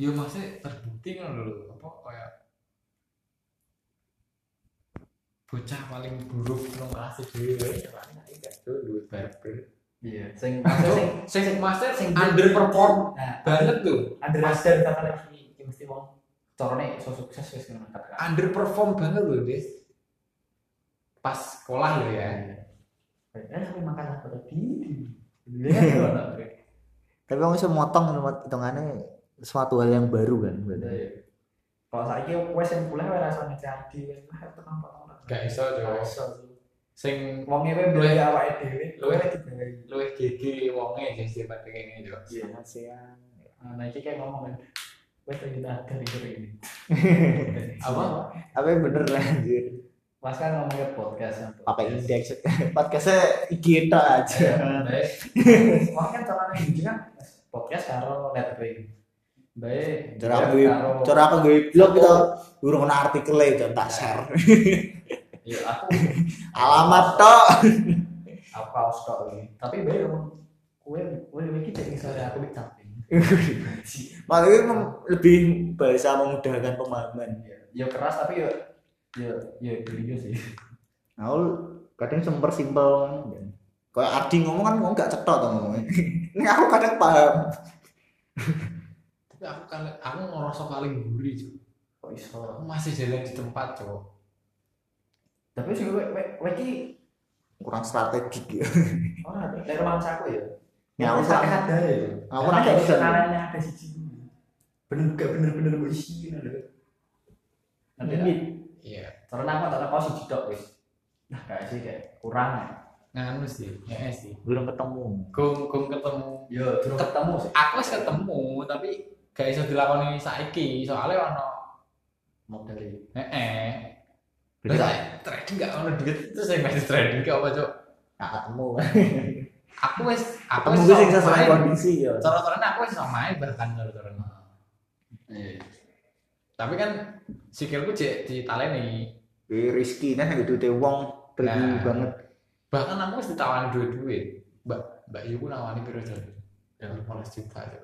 ya maksudnya terbukti kan lho apa kayak bocah paling buruk nang kelas dhewe carane gak tuh duwe barber. Iya. Sing sing sing sing maksudnya sing underperform nah banget kata lagi iki mesti wong carane iso sukses wis ngono kata underperform banget loh Des. Pas sekolah lo ya. Eh, sampai makan apa tadi? Lihat Tapi kamu bisa motong hitungannya suatu hal yang baru kan berarti. Kalau saya kira wes yang kuliah wes rasanya jadi, wah itu kan potong gak iso iso. sing Wong ini beli awak dewi, lu Luwih. luwih gigi wonge sing sifat ngene yo Iya. Nah, ini kayak ngomong kan, wes lagi nagar itu ini. apa Apa yang bener lah anjir. Mas kan ngomongin podcast yang Pakai indeks. Podcastnya kita aja. Wah kan caranya gini kan podcast karo lettering. Baik. Cara aku cara aku gue blog kita urung ana artikelnya dan tak share. Iya, aku Alamat tok. aku kaos tok ini. Tapi ngomong kue kue lebih kita misalnya aku. Makanya memang lebih bahasa memudahkan pemahaman. Ya keras tapi ya ya ya beliau sih. Aku kadang semper simpel kan. Kayak Adi ngomong kan ngomong gak cetok ngomongnya. Ini aku kadang paham. Tapi aku kali aku ngerasa paling gurih cuy Kok iso? aku masih jalan di tempat cowok Tapi sih we ki Kurang strategik ya. ora ada. Dari rumah aku ya. Ya, aku ada ya. Aku Karena rada kayak bisa. kenalannya ada siji. Bener gak bener-bener mau isi ada. Nanti iya karena aku tak kau siji tok wis. Nah, kayak sih kayak kurang ya. nganu sih ya sih belum ketemu. gong gong ketemu Yo, belum ketemu sih. aku wis ketemu tapi gak iso dilakoni saiki soalnya ono Model heeh Terus saya trading gak ono duit terus saya masih trading gak apa cok gak ketemu. aku wis aku sih iso sesuai main. kondisi ya. cara-caranya aku wis iso main bahkan cara-caranya Iya. tapi kan sikilku cek di taleni Wih, Rizky kan yang itu wong pergi Nah. banget. bahkan aku wis ditawani duit-duit mbak mbak Yuku nawani piro jar ya 15 juta cok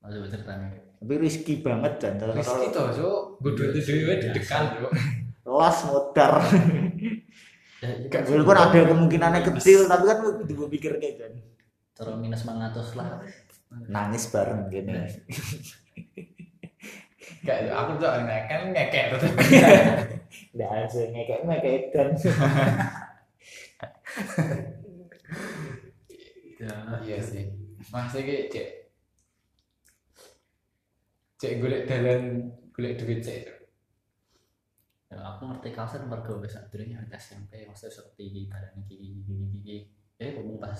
Masuk ceritanya. Tapi Rizky banget dan Rizky tuh cok gue duit duit dedekan cok Las modar. Gak Walaupun ada kemungkinannya kecil tapi kan itu gue pikir kayak kan. Terus minus mangatus lah. Nangis bareng gini. gak aku tuh ngekek ngekek tetep Nggak ada ngekek ngekek dan. Ya. iya sih masih kayak cek golek dalan golek duit cek. Ya, aku ngerti kalsen mergo wis sadurunge ada SMP maksudnya seperti barang iki iki iki. Eh ngomong pas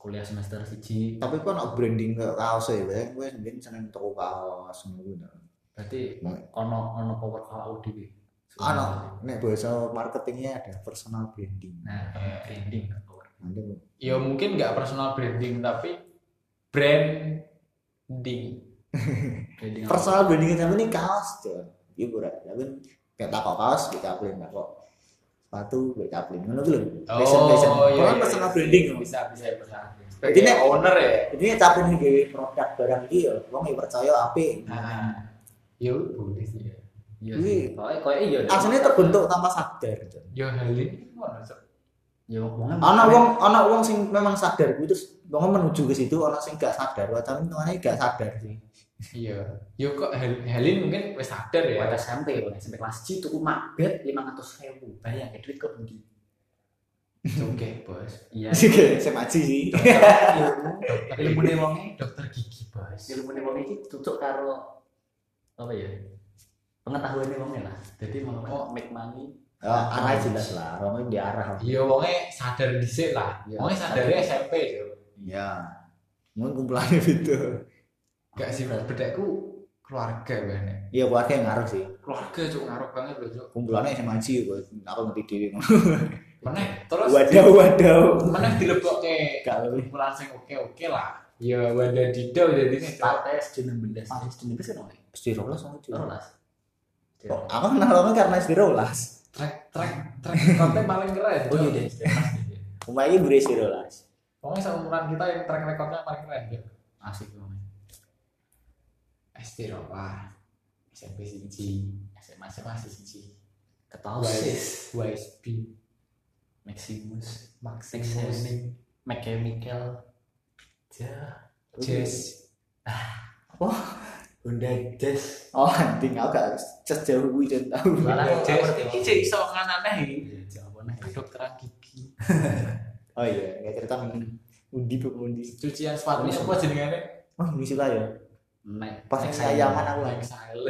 kuliah semester siji Tapi kok nak branding ke kaos ya, gue gue sendiri seneng toko kaos ngono. berarti Nah. ono ono power kalau dhewe. Ano, nek bahasa marketingnya ada personal branding. Nah, branding power. Nanti ya mungkin nggak personal branding tapi branding Branding personal branding sama ini kaos tuh. Iya gue tapi kayak takok kaos kita apelin takok sepatu kita apelin ngono gitu loh. Fashion fashion. Kalau kan personal branding. loh. bisa bisa bisa Jadi nek- owner ya Jadi nek capek nih gawe produk barang iki ya, wong ya percaya apik. nah ya boleh sih ya Iya sih. Koyo iya. deh. Aslinya terbentuk tanpa sadar. Ya hal ini mana Cok? Ya wong Ana wong ana wong sing memang sadar kuwi terus wong menuju ke situ ana sing gak sadar, wacane hitungannya gak sadar sih. Iya ya kok hal Halin mungkin wes sadar ya Pada SMP, pada SMP kelas C tuku makbet 500 ribu. Bayang ya duit kok tinggi. oke bos Iya. Sih saya maji sih. Ilmu nih wongnya, dokter gigi bos ilmu nih wongnya itu cocok karo apa ya? Pengetahuan nih wongnya lah. Jadi mau Oh. make money. Ya, arah jelas lah, wong diarah. iya wongnya sadar dhisik lah Iya, wongnya sadarnya SMP Cok. Iya. Mungkin kumpulannya gitu. Gak sih bedakku keluarga banget Iya, keluarga yang ngaruh sih. keluarga cuk ngaruh banget loh cuk Kumpulannya sama maji gue, aku ngerti diri. mana terus Wadaw, wadaw. mana dilebok ke Gak lebih. kumpulan sing oke oke lah ya wadah didau jadi nih cuk Partai SD 16. SD 16 kan oleh. SD rolas sama cuy. Rolas. Kok Aku kenal orang karena SD rolas. trek trek trek konten paling keren Oh iya deh. Umumnya gue SD rolas. pokoknya seumuran kita yang track recordnya paling keren ya Asik banget. SD apa SMP siji. SMA SMA siji. Ketosis YSB Maximus. Maximus. Mechanical Ja. Jazz Honda Jazz Oh anjing aku gak sejauh gue dan tahu. Malah Jazz ini jadi iso aneh Iya, jawabannya ya. kedokteran gigi. Oh iya, kayak cerita nih. Undi bu undi. cucian sepatu ini apa? jenengane? Oh ini suka ya. Nek Pas nek sayangan aku. Like silent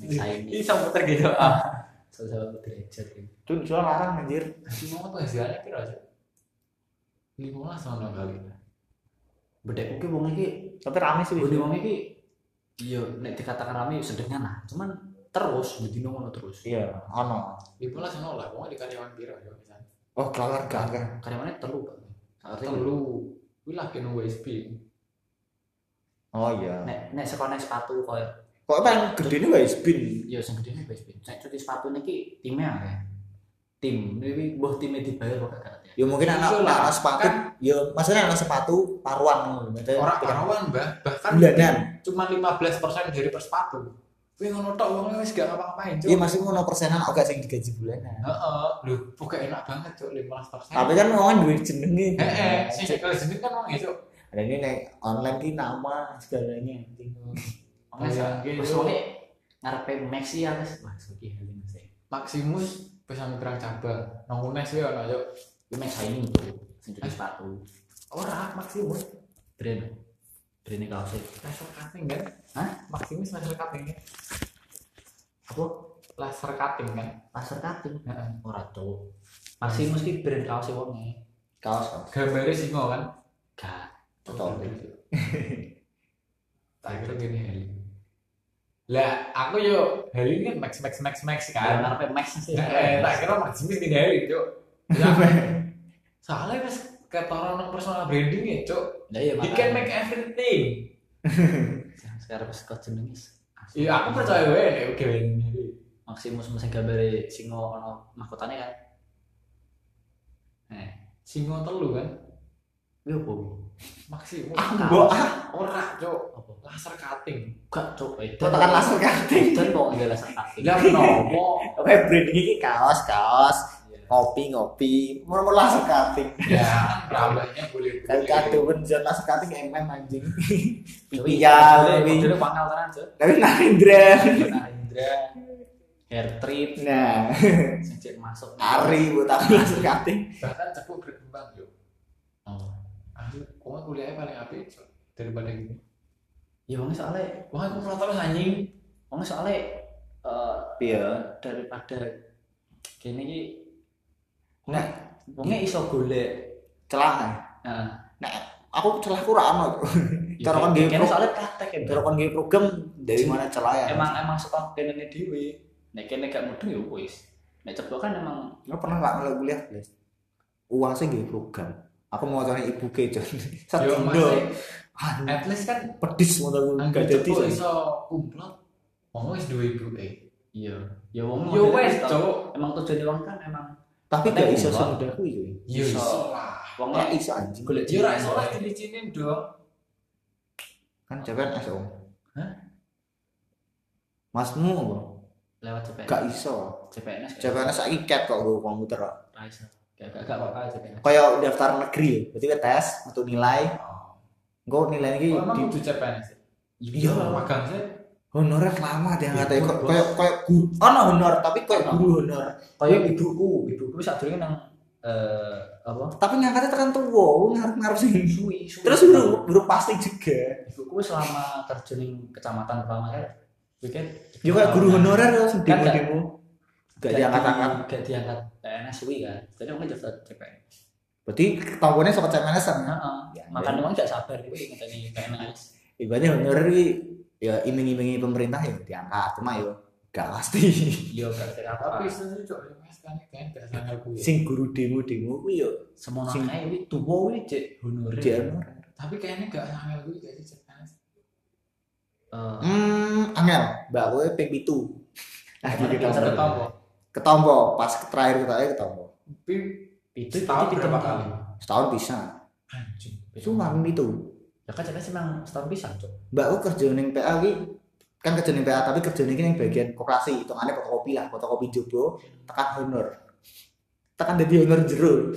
Nek saya ini. sama gitu ah Sama-sama derajat ini? Tuh jual larang anjir. mau penghasilannya piro aja? lima belas tahun kali. Bedek mungkin wong iki Tapi rame sih. Budi wong iki Iya, nek dikatakan rame sedengnya nah Cuman terus, jadi ngono terus. Iya, ono. lima belas tahun lah mau di karyawan piro ya misalnya. Oh keluarga kan. Karyawannya telu Pak. Telu. Wih lagi nunggu Oh iya. Nek, nek sekolah sepatu koyo Kok paling gede ini guys bin. Ya sing gedene wis ben. Nek cuci sepatu niki timnya akeh. Tim, ini mbah timnya dibayar kok gak ngerti. Ya mungkin anak anak sepatu. Ya maksudnya anak sepatu paruan ngono. Maksudnya orang perawan bah bahkan bulanan. cuma 15% dari per sepatu Wih ngono tok wong wis gak ngapa-ngapain Iya masih ngono persenan oke sing digaji bulanan. Heeh, lho pokoknya enak banget cuk 15%. Tapi kan ngomong duit jenenge. heeh, sing jenis kan wong itu. Ada ini nek online ki nama segalanya. anjing. Wis gitu. ngarepe Maxi ya. Wah, sih. Maximus bisa ngerang cabang. Nang Unes ya ono cuk. Iki Max ini tuh sing cuci sepatu. Ora Maximus Brand. Brand kaos e. laser cutting kan? Hah? Maximus laser cutting kan? Apa? Laser cutting kan? Laser cutting. Heeh. Ora tuh. Maxi mesti brand kaos e wonge. Kaos kaos. Gambarnya singo kan? Gak. Betul. Tak kira gini Heli. Lah, aku yo Heli kan max max max max Kan ngarepe Max sih. Eh, tak kira Maximus gini Heli, Cuk. Ya, Soalnya pas ketara nang personal branding ya, Cuk. Lah iya He can make everything. Sekarang pas kau jenenge. Iya, aku percaya wae nek oke ini. Maximus mesti gambare singo ono mahkotane kan. Eh, Singo telu kan? Iya apa? Maximus. Mbok ah. Ora, Cuk. Apa? Laser cutting. Gak. Kok tekan laser cutting. Dan kok enggak laser cutting. Lah kenapa? Oke branding iki kaos kaos. Kopi ngopi. Mau laser cutting. Ya, rambahnya boleh. Kan kado benjon laser cutting MM anjing. Iya, tapi- modelnya pangkal tenan cok. Tapi Narendra. Narendra, hair trip, Nah, cek masuk. Ari buat aku laser cutting. Bahkan cepuk berkembang, Cuk. Oh. Aku kok kuliahnya paling apik daripada gini. Ya wong soalnya, Wah, aku pernah terus anjing. wong soalnya eh, Iya. daripada kene iki Nah, wongnya iso golek. celah. Heeh. Aku celah kurang ono. Cara kon nggih kene soalnya praktek ya. Cara kon nggih program dari mana celah ya? Emang emang suka kene dhewe. Nek kene gak mudeng ya wis. Nek cepok kan emang Lo pernah nggak mulai kuliah? Uang sih nggih program. Aku mau cari ibu kejon. Yo, Satu Aduh, at least kan pedis mau tahu anggar nggak jadi. iso kumplot. Wong wis duwe ibuke. iya. Ya wong Yo wes, iso- Cuk. Emang tujuan wong kan emang Tapi gak iso semudah kuwi. Yo Iso. iso lah. wong Gak iso anjing. golek Yo ora iso lah dilicinin dong. Kan CPNS om. Hah? Masmu apa? lewat CPNS. Gak iso. CPNS. gak CPNS saiki cat kok gue komputer. Ra iso. Gak apa-apa CPNS. Kayak daftar negeri, berarti tes atau nilai. Gue nilai ini Oh, di CPNS. Iya. magang sih. honorer lama dia kok bos. kayak kayak guru. Oh no honor, tapi kayak guru honor. Kayak ibuku, ibuku sadurunge nang eh apa? Tapi ngangkatnya tekan tua, ngarep-ngarep sih. Suwi. Terus guru guru pasti juga. ibuku selama ning kecamatan pertama kan kayak guru honorer langsung demo-demo. Gak diangkat-angkat. gak diangkat PNS suwi kan jadi mungkin daftar CPNS Berarti ketahuannya sama CMNS kan? Heeh. Ya, makanya emang gak sabar kuwi ngenteni PNS Ibaratnya honorer ini ya iming-imingi pemerintah ya diangkat, cuma ya gak pasti. yo gak ada apa Tapi sesuatu cok, mas kan kan gak sangat gue. Sing guru demo-demo kuwi yo semono Sing- kuwi tuwa kuwi cek honorer. Tapi kayaknya gak sangat gue gak sih CPNS. eh Hmm, angel, mbak gue pitu. Nah, kita pinter Ketompo. ketompo pas terakhir kita ketompo. Tapi itu Setahun itu berapa kali? Setahun bisa. anjing. Cuma pitu. ya kan CPNS emang setahun bisa cok Mbak gue kerja ning PA ki kan kerja ning PA tapi kerja ning bagian koperasi hitungannya fotokopi lah fotokopi jobo tekan honor tekan jadi honor jero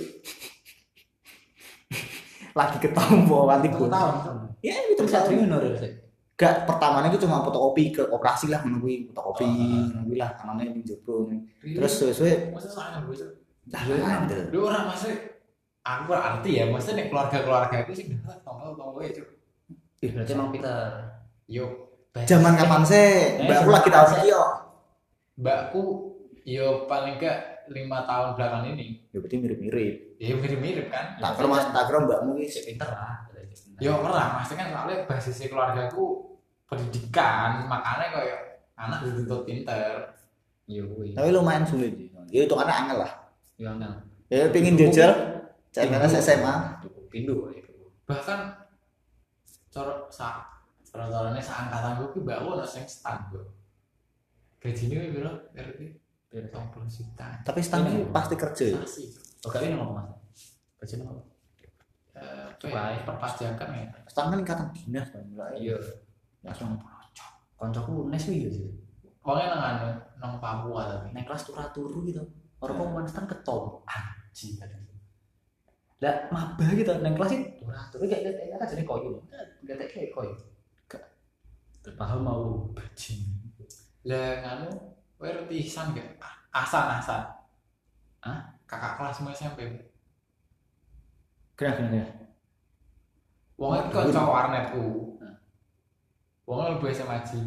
lagi ketompo gue tahun. ya itu satu honor ya sih. Gak pertamanya itu cuma fotokopi ke koperasi lah menunggu fotokopi menunggu lah karena ini jobo Iya. terus gue tuh. Nah, Iya, itu. Lu orang maksudnya aku arti ya, maksudnya nih keluarga-keluarga itu sih udah tombol tombol itu. Berarti emang Peter. Yo, Zaman kapan sih? Mbak aku zaman lagi tahun sih? iki yo. mbakku yo paling gak lima tahun belakang ini. Ya berarti mirip-mirip. Ya mirip-mirip kan. Tak kira Mas, tak kira mbakmu ki Si Peter lah. Yo pernah, maksudnya kan soalnya basis keluargaku pendidikan, makanya kayak anak dituntut pinter. Iya gue. tapi lumayan sulit. Ya itu karena angel lah. Yang nang. Ya pengen jajal CMNS SMA. Pindu. Bahkan coro sa cara-caranya seangkatan gue ki mbakku ono sing stand gue. Gajinya piro? Ngerti? Iya. Tompol juta. Tapi stand ki pasti kerja ya. Oh kali ini ngomong mas. Kerja apa? Eh, apa ya? perpajakan ya. Stand kan ikatan dinas kan. mulai. Iya. Langsung Koncoku nes iya sih. Pokoknya nang anu, nang Papua tapi. Naik kelas turah turu gitu. Orang kok Winston ketom. Anjing. Lah maba gitu naik kelas itu turah turu kayak kayak kan jadi koyo. Gak kayak koyo. Terpaham mau bajing. Lah nganu, kowe ngerti Ihsan gak? Asan Asan. Hah? Kakak kelasmu SMP. Kena kena kena. Wong itu kanca warnetku. Wong lebih SMA Ji.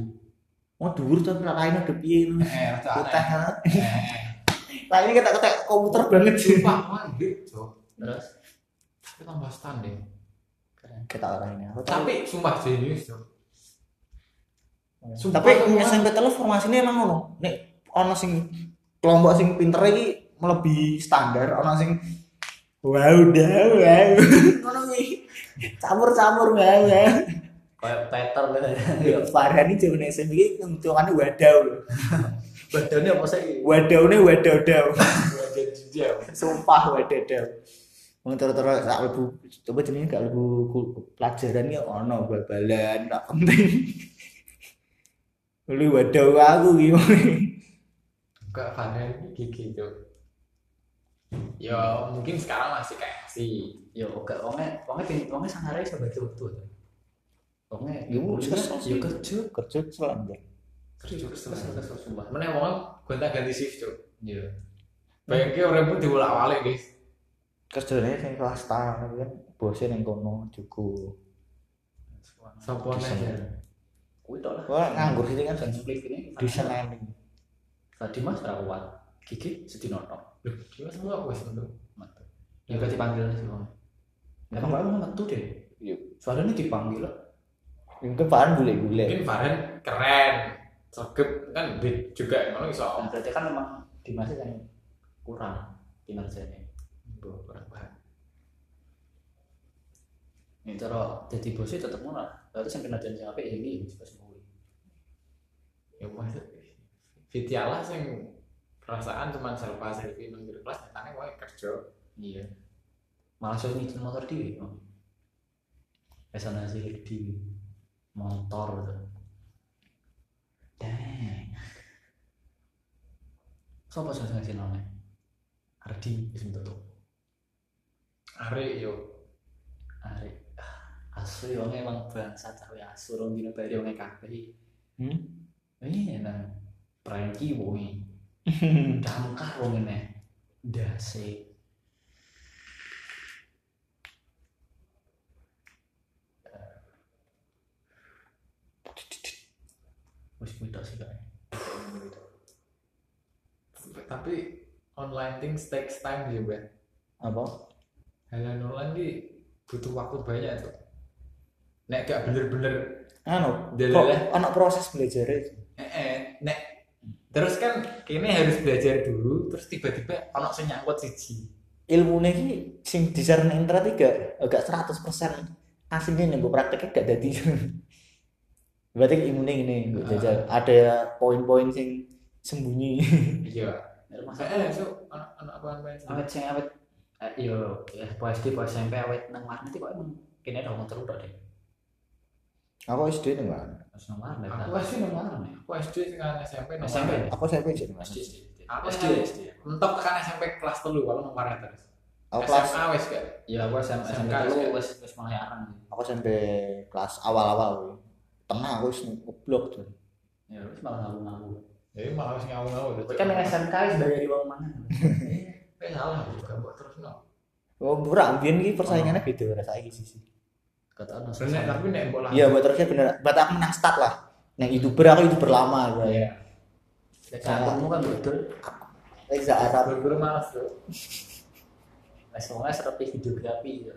Oh dhuwur tapi lainnya udah piye lu. Eh, aneh. banget. Eh, Lah ini kita ketek komputer banget sih. Sumpah, mandi, Cok. Terus Tapi tambah standing. Kita orang ini. Tapi sumpah jenius, Cok. Sumpah, Tapi Cok, SMP telu formasinya emang ngono. Nek ono sing kelompok sing pinter iki melebihi standar, ono sing wow dah wow. Ngono iki. Campur-campur wow. wow. kayak Peter gitu. Ya parah nih zaman SMP iki hitungannya wadaw lho. Badannya apa sih? Wadawnya wadaw-daw. Wajah jijau. Sumpah wadaw-daw. Wong terus gak lebu coba jenenge gak lebu pelajaran ya ono bal-balan gak penting. Lu wadaw aku gimana? Enggak varian gigi, Cok. Ya, mungkin sekarang masih kayak sih. Yo oke, wonge wonge pin wonge sangare iso baca betul. Wonge Ya, kesel kesel sih. yo kerja. Kerja selanjut. Kerja kesel kesel sumpah. Mana wong gonta-ganti shift, Cok. Iya. Bayangke orang pun dibolak-balik, guys. Kerjanya sing kelas kan bosnya ning kono cukup. Sopo nih? Kuwi tok lah. Wah nganggur sih kan Split ini desain landing. Tadi Mas ra kuat. Gigi sedino tok. Dia semua aku wis untuk. Mantap. Ya gak dipanggil sih wong. Emang baru metu deh. Iya. Soalnya dipanggil Mungkin Farhan bule-bule. Mungkin Farhan keren. Sogep kan bed juga ngono iso. Nah, berarti kan memang Dimas yang kurang kinerjanya. Mbok kurang paham. Ini cara jadi bos itu tetap murah. Lalu yang kinerjanya yang apik ini juga semua. Ya maksud Fitialah sing perasaan cuma selfie selfie nang jero kelas nyatane wae kerja. Iya. Malah saya nyicil motor di. Oh. Esana sih di motor gitu. Dang. Sopo sing ngasih namanya? Ardi wis metu. Arek yo Ari. Ah, Asu yo emang bangsa cawe asu rong dino bari wong kabeh. Hmm? Ini nang pranki wongi. Damkar wong ngene. Dase. Wis kuwi sih kak. tapi online things takes time ya, Ben. Apa? Hal online ki butuh waktu banyak tuh. Nek gak bener-bener Anu, kok anak proses belajar itu. eh, eh terus kan kini harus belajar dulu terus tiba-tiba ono sing nyangkut siji. Ilmune iki sing disarne internet iki gak agak 100% aslinya nih gue prakteknya gak jadi. Berarti ilmune ini gue jajal ada poin-poin sing sembunyi. Iya. Eh, so anak anak apaan main? awet sing awet eh, yo ya po SD po SMP awet nang warnet kok emang kene ada motor udah deh. Aku SD nih mana? Aku SD nih. Aku SD dengan SMP. SMP. Aku SMP jadi mana? SD SD. Aku SD SD. Mentok tekan SMP kelas telu kalau nomornya terus. Aku kelas SMA wes gak. Ya aku SMP SMP ya. wis wis mulai arang. aku SMP kelas awal-awal. Tengah aku wis ngeblok tuh. Ya wis malah ngawu-ngawu. Jadi malah wis ngawur-ngawur. Kan yang SMK wis bayar di uang mana? Eh salah juga buat terus no. Oh, ora ambien iki persaingannya beda ora saiki sih. Kata ono. Bener tapi nek mbok Iya, buat terusnya bener. Buat aku menang start lah. Yang youtuber aku youtuber lama gue. Iya. Kamu kan betul. Reza Arab. Berburu malas tuh. Wis semuanya seperti videografi ya.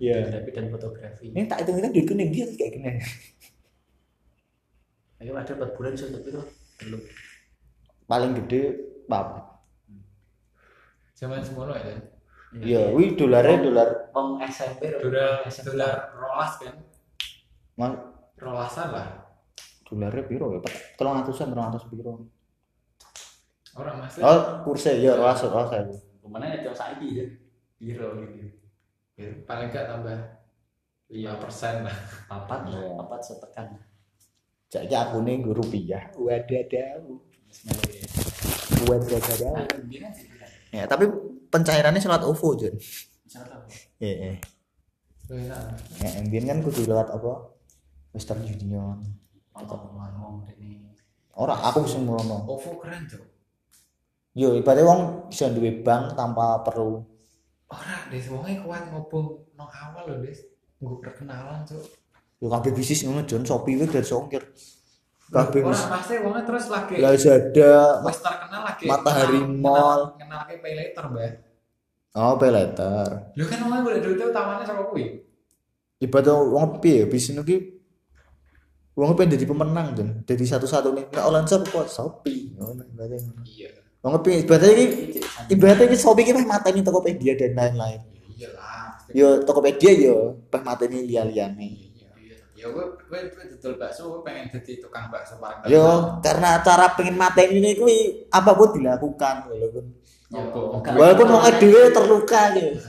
Iya. Videografi dan fotografi. Ini tak hitung hitung duitku nih dia kayak gini. Ayo ada 4 bulan sudah itu belum. Paling gede papat. Zaman semono ya. Iya, wih dolarnya dolar. Om SMP Dolar SMP. dolar rolas kan. Mas, Rolasan lah. dolarnya piro ya? Tolong atusan, tolong atus piro. Orang mas. Oh, kursi ya, rolas rolas saya. Ke mana ada saiki ya? Biro gitu. Paling gak tambah lima persen lah. Papat, Iya. papat sepekan. Jadi aku nih rupiah. Wadadaw. Bismillah. Wadadaw. Nah, ini kan sih. Ya, tapi pencairannya Jon. Misalnya apa? Iya, iya. Ya, ambien kan kudu lewat apa? Western Union. Untuk ngomong ini. Ora, aku sing ngono. OVO keren tuh. Yo, ibaratnya wong bisa duwe bank tanpa perlu Ora, des wonge kuat ngobong nang awal loh, Des. Gue perkenalan, Cuk. yo kabeh bisnis ngono Jon, Shopee kuwi dari songkir. Kabeh wis pasti wonge terus lagi Lazada, wis terkenal lagi. Matahari Mall. Kenal, ke pay later, Mbak. oh pay later. Lu kan wonge golek duit utamanya sama kuwi. Ibaratnya wong piye bisnis iki wong pengen jadi pemenang Jon. Jadi satu-satunya nek online shop kok Shopee. Ngono. Iya. Wong piye ibaratnya iki ibaratnya iki Shopee iki meh mateni Tokopedia dan lain-lain. Iya lah. Yo Tokopedia yo peh mateni liya-liyane. Iya. Ya gue gue gue dodol bakso gue pengen jadi tukang bakso paling Yo karena cara pengen mateni ini kuwi apa pun dilakukan walaupun Apa? Enggak. walaupun wong dhewe terluka gitu.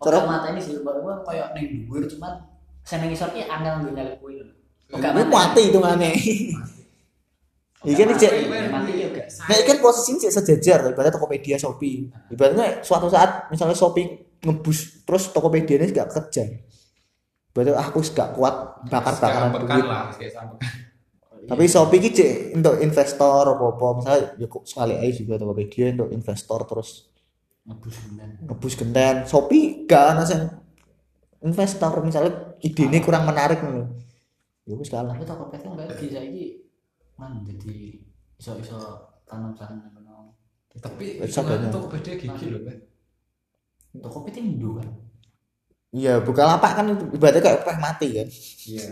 Cara mata ini sih baru gua koyo ning dhuwur cuman saya nang isor ki angel nggo nyalip kuwi. Enggak Kuwi mati hitungane. Iki kan cek mati ya enggak. Nah, ini kan posisinya cek sejajar, ibaratnya Tokopedia, Shopee. Ibaratnya suatu saat misalnya Shopee ngebus terus Tokopedia ini gak kerja. Berarti aku gak kuat bakar-bakaran Sekarang duit. lah. Tapi Shopee ini cek untuk investor apa-apa, misalnya ya kok sekali aja juga Tokopedia untuk investor terus Ngebus bener. ngebus genten. Shopee gak ada yang investor misalnya ide ini kurang menarik nih. Ya wis kalah. Tapi Tokopedia enggak bisa iki man jadi iso-iso tanam-tanam ngono. Tapi tuh beda gigi loh, Mbak. Tokopedia Indo kan. Iya, Bukalapak kan ibaratnya kayak peh mati kan. Iya.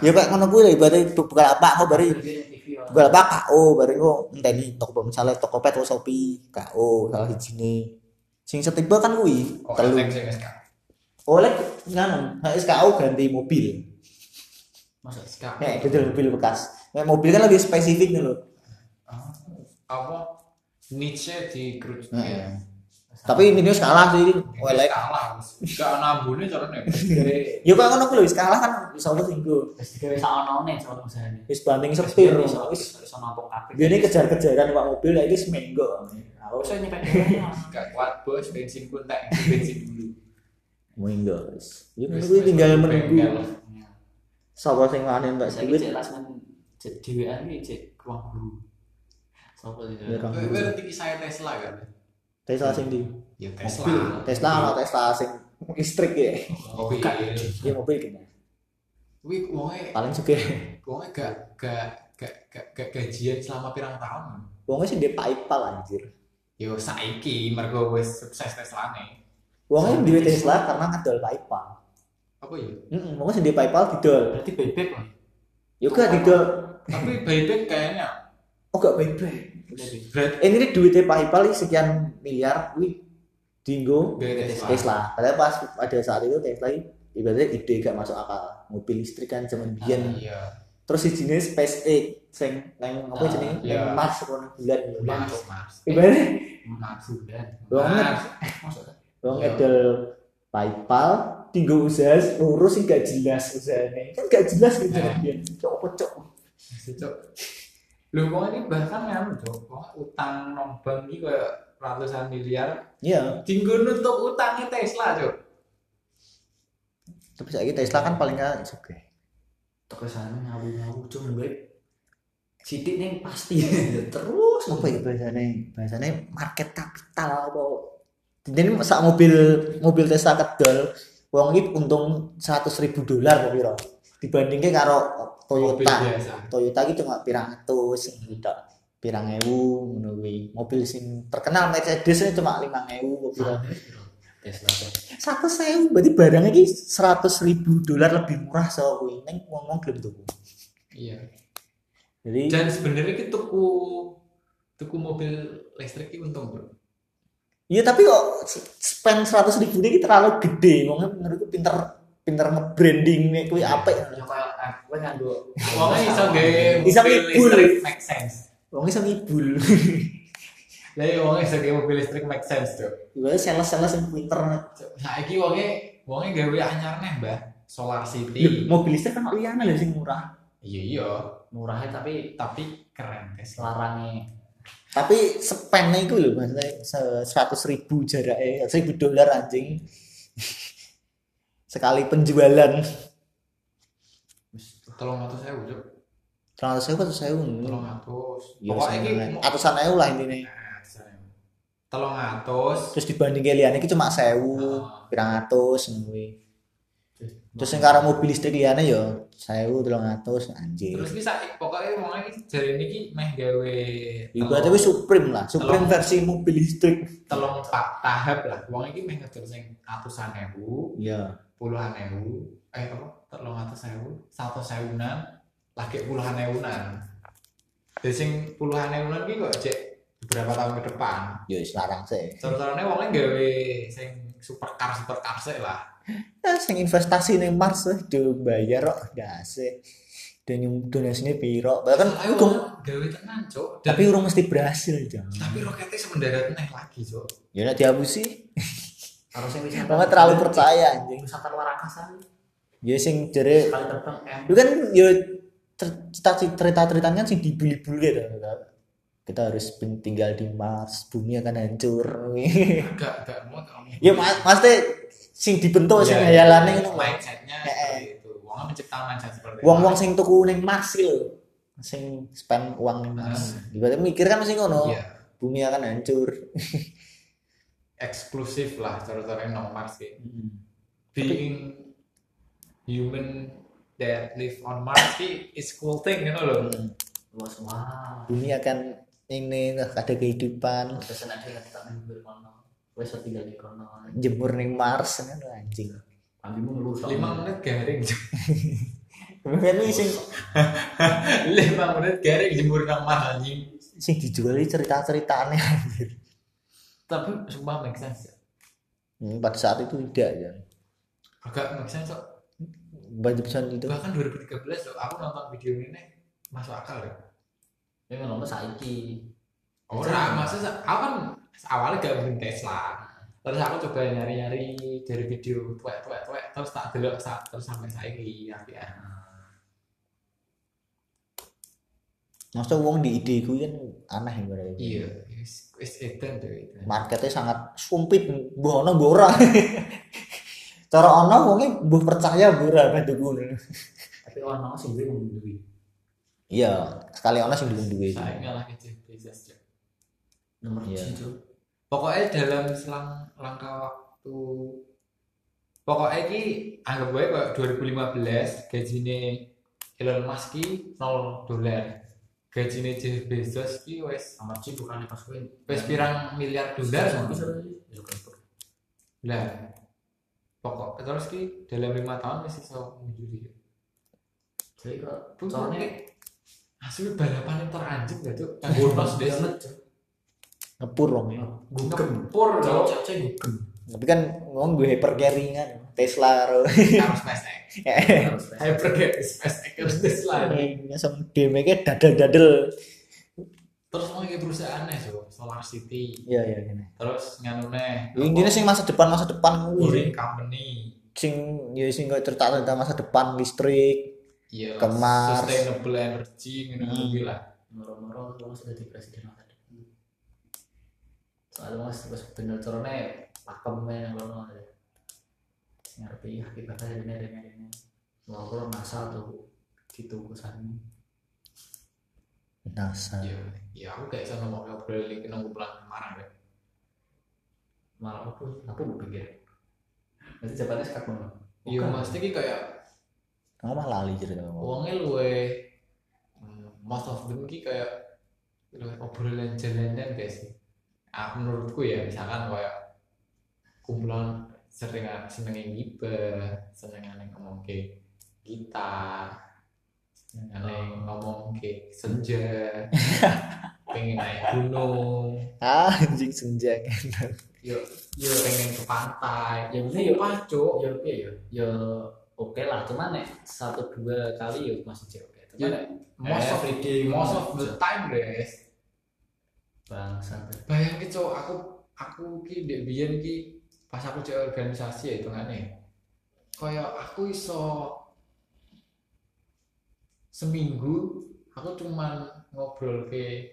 Ya kayak ngono kuwi lho ibaratnya Bukalapak kok bari TV ya. Bukalapak KO bari kok enteni toko misalnya Tokopedia atau Shopee KO salah sijine. Sing setiba kan kuwi Oh, telu. Oleh nganu, nek SKO ganti mobil. Masa SK. Nek dodol mobil bekas. Nek mobil kan lebih spesifik nih lho. Ah, Apa? Nietzsche di Cruz. Heeh. Tapi ini wis kalah sih. Oleh. kalah. Gak ana ambune carane. Ya kok ngono kuwi lho wis kalah kan iso apa sing go. wis digawe saonone soal usahane. Wis banding setir. iso Wis iso nampung kabeh. Biasanya kejar-kejaran Pak mobil ya iki semenggo. Aku iso nyepet dhewe. Gak kuat bos bensin pun tak bensin dulu. Semenggo. wis. Ya Wis- kuwi wis tinggal menunggu sapa sing wani entek Saya duit. cek lasmen cek dhewean iki cek ruang guru. Sopo sih? Ya, ngerti kisah Tesla kan. Tesla sing di Ya mobil. Tesla ana Tesla sing listrik ya. Mobil. gak. Ya mobil kena. Wih, wonge Paling suka. wonge gak gak gak gak gak gajian selama pirang tahun. Wongnya sih dia PayPal anjir. Yo saiki mergo wis sukses Teslane. Wongnya di Tesla karena ngedol PayPal. Apa ya? Heeh, wongnya sih di PayPal didol. Berarti bebek loh. Yo gak didol. Tapi buyback kayaknya Oh gak berat Eh, ini duitnya PayPal ini sekian miliar wih dinggo Tesla. Tesla. Padahal pas pada saat itu Tesla ibaratnya ide gak masuk akal. Mobil listrik kan zaman biyen. Iya. Terus si jenis SpaceX sing nang apa Ah, jenenge? iya. Mars nang bulan. Mars, Mars. Ibaratnya Mars bulan. Mars. Maksudnya wong Iya. ngedol PayPal tinggal usaha lurus gak jelas usahanya kan gak jelas gitu Eh. dia cok cok Cok. Lho wong ini bahkan cok, wong utang nang bank iki koyo ratusan miliar, iya. Dinggo nutup utangnya Tesla cok. tapi saya Tesla kan paling nggak juga Toko sana ngawu-ngawu cuma gue sidik nih pasti. Terus. Apa ya bahasanya bahasanya market capital apa? Jadi saat mobil mobil Tesla kedol uang ini untung 100 ribu dolar kok piro? Dibandingnya karo Toyota. Toyota iki cuma pirang atus gitu pirang ewu kuwi mobil sing terkenal Mercedes ini cuma lima ewu tuh. satu sewu berarti barangnya ini seratus ribu dolar lebih murah so kuwi neng ngomong gelem tuku Iya. jadi Dan sebenarnya ki tuku tuku mobil listrik ki untung, Bro. iya tapi kok spend seratus ribu ini terlalu gede ngomongnya menurutku pinter pinter nge-branding nih kuwi apik Ya kayak eh, gue nganggo. Wongnya iso gawe Bisa mobil ngibul. make sense. wong iso ngibul Lah iya wongnya iso gawe mobil listrik make sense, Cok. gue sales-sales yang pinter Saiki wongnya wongnya gawe anyar neh, Mbah. Solar City. mobil listrik kan liana lho sing murah Iya iya, Murahnya tapi tapi keren Tesla. larangnya tapi spendnya itu loh maksudnya seratus ribu jaraknya seribu dolar anjing sekali penjualan. Tolong atus saya Cok. seratus ribu atau sewu Tolong atus. ya Pokoknya sama- atusan ewu lah intinya. Tolong atus. terus dibanding liane iki cuma sewu Ah. pirang atus kuwi. Terus yang karo mobil listrik liane ya sewu telung atus anjir. Terus bisa pokoknya wongnya iki jare niki meh gawe ibaratnya wis supreme lah. supreme Telung- versi mobil listrik. telung pak tahap lah. Wong iki meh ngejar sing atusan ewu, ya puluhan ewu, eh apa? Telung atus ewu, satu sewunan, lagi puluhan ewunan. Jadi sing puluhan ewunan ki kok cek beberapa tahun ke depan. ya wis larang sih Cara-carane wongnya gawe sing supercar supercar sih lah. ya sing investasi ning Mars weh dibayar kok dase dan yang donasinya piro bahkan Ayo hukum gawe tenan. Dan- tapi urung mesti berhasil jangan tapi roketnya semendarat neh lagi, Cuk. ya nek dihapusi harusnya wisata. Mama terlalu percaya anjing. Wisata luar angkasa ya sing jere sekali terbang M. itu kan ya cerita cerita ceritanya sih dibully-bully gitu kita harus tinggal di Mars bumi akan hancur. Enggak, enggak mau ya mas maksudnya sing dibentuk sing Iya, hayalane ngono mindsetnya Eh, seperti itu. Wong menciptakan mindset seperti wong-wong itu. sing tuku ning Mars lho sing spend uang ning Mars mikir kan mesti ngono Iya, bumi akan hancur eksklusif lah cara-cara nang Mars ki. Hmm. Being human that live on Mars ki is cool thing gitu loh. Hmm. Luas wow. bumi akan ini ada kehidupan Pesan ada yang kita ambil kono. Wes tinggal di kono. jemur ning Mars kan anjing Ambilmu ngelus. Lima menit garing. Kemudian ini sing Lima menit garing jemur nang Mars anjing. sing dijual ini cerita-ceritanya anjir. Tapi sumpah make sense ya. Hmm, pada saat itu tidak ya. Agak make sense kok. Banyak pesan itu. Bahkan 2013 loh, aku nonton video ini masuk akal ya. Ini ngomong saiki. Ora, maksudnya aku kan awalnya gak mungkin Tesla. Terus aku coba nyari-nyari dari video tuwek-tuwek-tuwek terus tak delok sa- terus sampai saiki ya. ya. Maksudnya uang di ide ku kan aneh ya berarti. Iya, edan itu. Marketnya sangat sumpit, mbah ono mbah ora. Cara ono wonge mbah percaya mbah ora ben. Tapi orang sing ngomong duit. Iya, sekali ono sing belum duwe. Saya ngalah Bezos. Nomor Iya. tujuh. Pokoknya dalam selang langkah waktu pokoknya ini anggap gue kayak 2015 gajinya Elon Musk ki 0 dolar gajinya Jeff Bezos ki wes Sama sih bukan pas gue. wes pirang miliar dolar. Ya lah pokok terus ki dalam lima tahun masih bisa menjadi Jadi kok Tuh, soalnya asli balapan yang teranjing gak tuh yang bonus deh Ngepur wong ya. gempur dong cewek-cewek gugem. Tapi kan ngomong gue hyper carry-an. Tesla ro. harus SpaceX hyper SpaceX harus Tesla Langsung dadel-dadel. terus mau kayak perusahaan nih so Solar City iya iya gini terus nganu nih intinya sing masa depan masa depan Boring Company sing ya sing kok cerita tentang masa depan listrik iya Ke Mars. sustainable energy ngono Hmm. lah Moro-moro lu sudah di presiden masa depan. Soalnya mas terus bener corone pakemnya yang lono ya. Ngerti akibatnya ini ini ini. Moro NASA tuh gitu kesannya. NASA iya iya aku kayak sama mau ngobrol lagi nunggu pulang marah deh Malah aku aku mau pikir. Nanti jawabannya sekat mana? iya mas kayak kamu mah lali cerita kamu uangnya luwe most of them ki kayak luwe obrolan jalanan guys ah, menurutku ya misalkan kayak kumpulan sering senengin gibah senengin ngomong ke gitar senengin ngomong ke senja pengen naik gunung ah anjing senja kan yuk yuk pengen ke pantai Ya, yuk. Sumpah, Cuk. Ya oke ya. Ya oke lah, cuman nek satu dua kali ya masih cek oke. Cuman Ya, nek most of everyday most of the time guys bangsa bayangin cowok aku aku ki dek biyen ki pas aku cek organisasi ya hitungannya. Kayak aku iso seminggu aku cuman ngobrol ke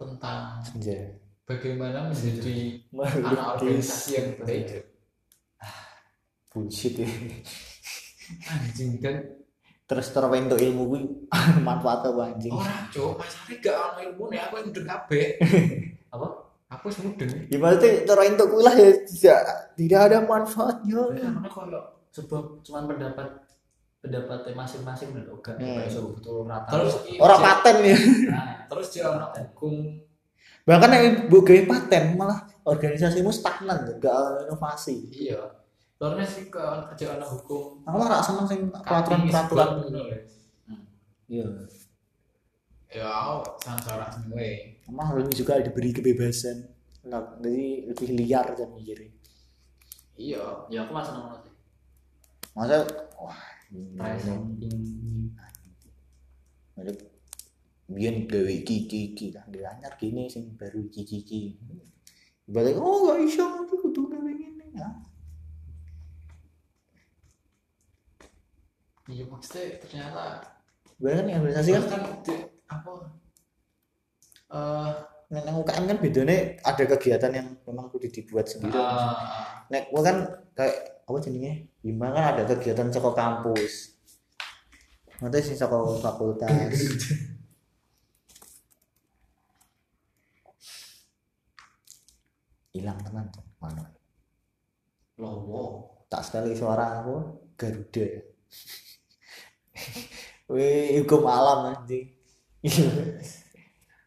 tentang senja. bagaimana menjadi anak Malutis. organisasi yang baik. Bullshit ya. Anjing dan terus untuk ilmu gue manfaat apa anjing? Orang cowok masalahnya gak ono ilmu nih aku yang kabeh. Apa? Aku wis mudeng. Gimana tuh terus untuk gue lah ya tidak tidak ada manfaatnya karena kalau sebuah cuman pendapat pendapat masing-masing dan oke Hmm. kayak so betul rata. Terus orang paten ya. Nah, terus dia ono hukum. Bahkan yang bu gawe paten malah organisasimu stagnan gak ada inovasi. Iya. Terus sih ke kerja anak hukum. Aku rasa seneng sing peraturan peraturan iya ya aku sangat semua. Emang harus juga diberi kebebasan. Nah, jadi lebih liar dan mikir. Iya. Ya aku masih nongol sih masa wah presenting ada biar gawe kiki kiki lah. Dia anyar gini sing baru kiki kiki balik oh gak iso nanti kudu gawe gini ya iya maksudnya ternyata bahkan yang organisasi kan apa eh Nek nang UKM kan bedanya ada kegiatan yang memang kudu dibuat sendiri. ah, Nek gua kan kayak apa jenenge? Bima kan ada kegiatan saka kampus. Nanti sih saka fakultas. Hilang teman mana? lowo Tak sekali suara aku Garuda. Wih, hukum alam anjing.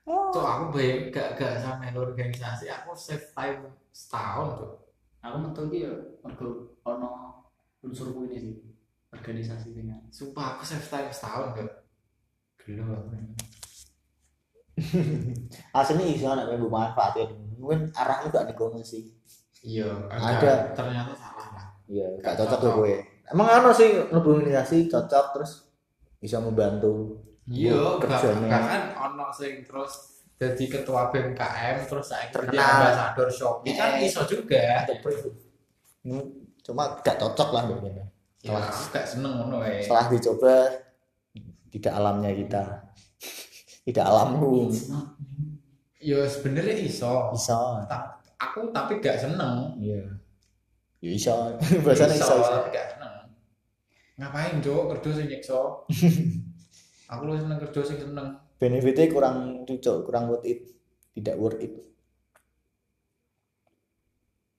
Cok, aku bayang gak gak sama organisasi aku save time setahun tuh aku metu iki ya mergo ono unsurku ini sih organisasi dengan sumpah aku save time setahun gak gelo aku Aslinya iso nek mbok manfaatin. Mungkin arahmu gak negono sih. iya Ada. ternyata salah lah Iya, gak cocok tuh gue. Emang ano sih mlebu organisasi cocok terus bisa membantu. Iya kerjanya. bahkan ono sing terus jadi ketua BMKM terus saya jadi Terkenal. ambasador Shopee kan Eh. iso juga Hmm, Cuma gak cocok lah begini. ya aku gak seneng ngono eh Setelah dicoba tidak alamnya kita. Tidak alammu. ya sebenarnya iso Bisa. Ta- aku tapi gak seneng Iya. Ya iso. Bahasanya iso. iso. tapi gak seneng ngapain cok kerja sing nyiksa aku lu seneng kerja sing seneng Benefitnya kurang cocok, kurang worth it. Tidak worth it.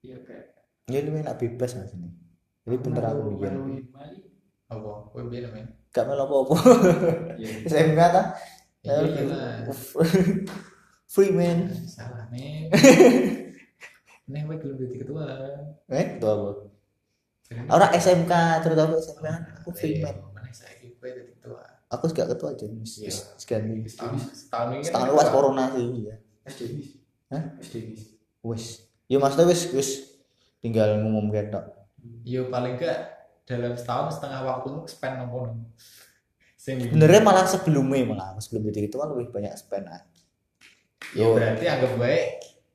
iya kayak Ya lu enak bebas mas ini. Jadi bener aku mikir. melu apa kowe piye men Gak melo apa-apa. Iya. SMK ta? iya lah Free man. salah nih Nih, gue belum jadi ketua. Eh, itu apa? Orang SMK terutama SMK aku free Iya, man. Mana saya gue jadi ketua. Aku gak ketua aja. Iya. Sekian Setahun, setahun ini. kan setahun ketua. luas corona sih ya. SD bis Hah? SD bis Wes. Ya maksudnya wis wis tinggal ngumum tok. Iya paling enggak dalam setahun setengah waktumu spend nopo Sebenarnya malah sebelumnya malah sebelum jadi ketua lebih banyak spend aja. ya Yo. berarti anggap baik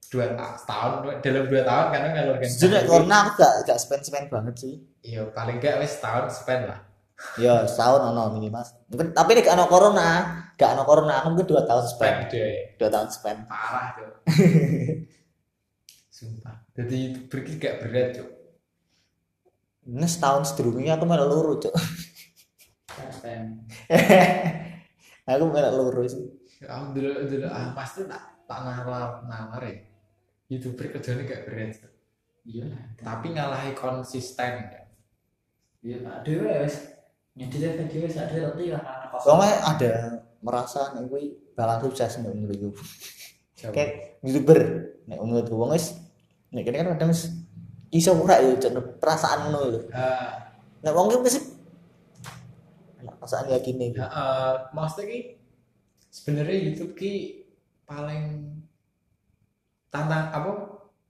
dua ta- setahun dalam dua tahun karena kalau organisasi Jujur nek corona aku gak gak spend spend banget sih. iya paling gak wes setahun spend lah Ya setahun ono minimal. Mungkin tapi nek gak ono corona, gak ono corona aku mungkin dua tahun spend. spend deh Dua tahun spend. parah tuh sumpah jadi ini gak berat tuh Ini setahun sedurungnya aku malah luru, Cuk. Spend. aku malah luru sih. aku dulu dulu ah mas tuh tak tak nalar nalar ya youtuber kerjanya gak berat. Iya. tapi ngalahi konsisten ya Iya, Pak. Dewe wis video wis ada roti lah. Soalnya ada merasa nek kuwi bakal sukses nek menurut gue. Kayak youtuber nek menurut gue wis nek kene kan kadang iso ora ya Cuk, perasaan ngono lho. Ah, Nek wong ki mesti perasaan nih. Ya, eh, maksudnya ki sebenarnya YouTube ki paling tantang apa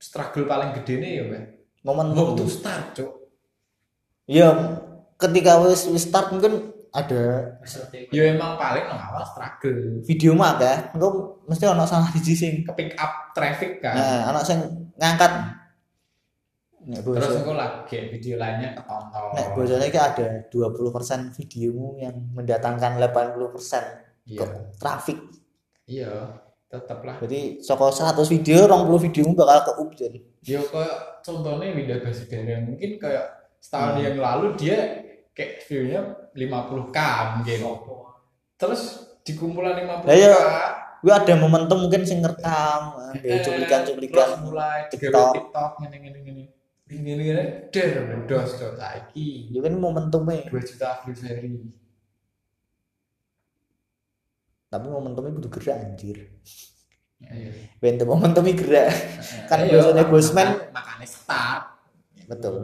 struggle paling gede nih ya Mbak. Momen Mau tuh start cuk. Ya ketika wis wis start mungkin ada. Ya emang paling nang awal struggle. video mah akeh, engko mesti ono salah siji sing Ke pick up traffic kan. nah ana sing ngangkat nek Terus aku lagi video lainnya ketonton. nek bosone ki ada 20% videomu yang mendatangkan 80% Iya. traffic. Iya, tetep lah. Jadi saka 100 video 20 videomu bakal ke up jadi. Ya kayak contohnya Winda Basudewa mungkin kayak setahun Hmm. yang lalu dia kayak view-nya 50k mungkin. Terus di kumpulan 50k Lah iya. Gue ada momentum mungkin sing ngerekam, Eh, cuplikan-cuplikan terus mulai TikTok. TikTok TikTok ngene ngene ngene ngene ngene der dos dos saiki Itu kan momentumnya, 2 juta views hari tapi momentumnya butuh gerak anjir. Ayo. Bente momentumnya gerak. Kan Ayo, biasanya mak- bosman. makan- makanya start Betul.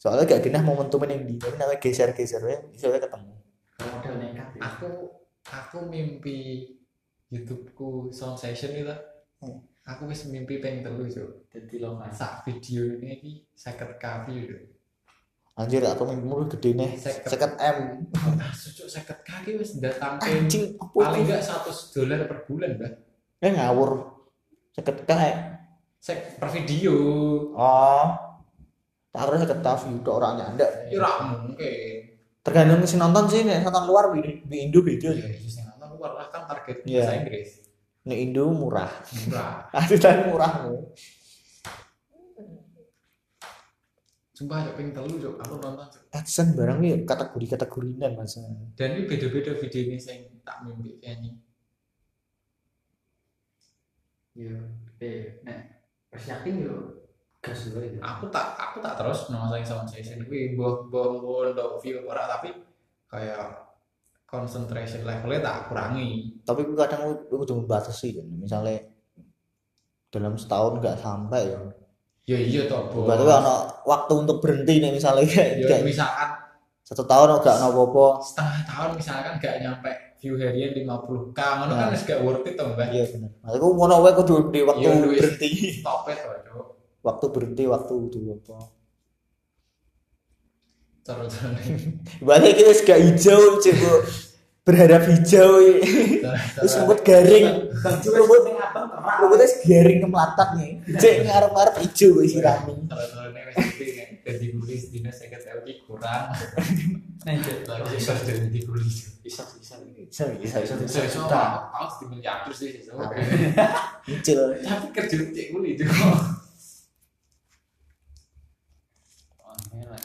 Soalnya gak genah momentumnya yang di, tapi namanya geser-geser ya, soalnya ketemu. Modal nekat ya. aku aku mimpi YouTubeku sound session itu Hmm. aku wis mimpi pengen telu cuk Jadi lokasi. sak video ini iki 50k view cuk Anjir, aku mimpimu gede nih, Seket. seket M. nah cuk 50k iki wis datangke Anjing, paling enggak 100 dolar per bulan bah Eh ngawur. Seket kae. sek per video Oh. Tak kira seket view tok ora nyandak. ya ora mungkin Tergantung si nonton sih nih, nonton luar di, di Indo beda ya sih. sing nonton luar lah kan target Iya. bahasa Inggris Nih Indo murah. murah Aturan murah. sumpah cuk pengen telu aku nonton cuk Adsense barang nih kategori-kategorinan mas. dan ini beda-beda video ini sing tak mimpi kayaknya Iya. Eh, nek pas yakin dulu ya. aku tak aku tak terus sound session kuwi mbah mbah mbah ndok view ora tapi kayak concentration levelnya tak kurangi Tapi kadang gue udah membatasi kan. Misalnya dalam setahun nggak sampai ya. ya iya toh bos Berarti kan waktu untuk berhenti nih misalnya kayak, ya misalkan satu tahun gak ono apa-apa. setengah tahun misalkan gak nyampe view harian 50k ngono kan Nah. wis gak worth it toh mbak Iya benar. Maksudku ngono wae kudu di waktu duit. berhenti. stop it toh Waktu berhenti, waktu itu apa. terus Berarti kita wis gak hijau coba berharap hijau terus rumput garing. Rumput rumputnya wis garing kemelatak nih cek ngarep-ngarep hijau gue sirami terus terus nek wis gede nek. Dadi kulis dina 50 ki kurang. Nah, itu lagi bisa dadi kulis. Bisa bisa. bisa bisa bisa bisa bisa bisa harus di miliarder sih so. Kecil. tapi kerja cek kulit itu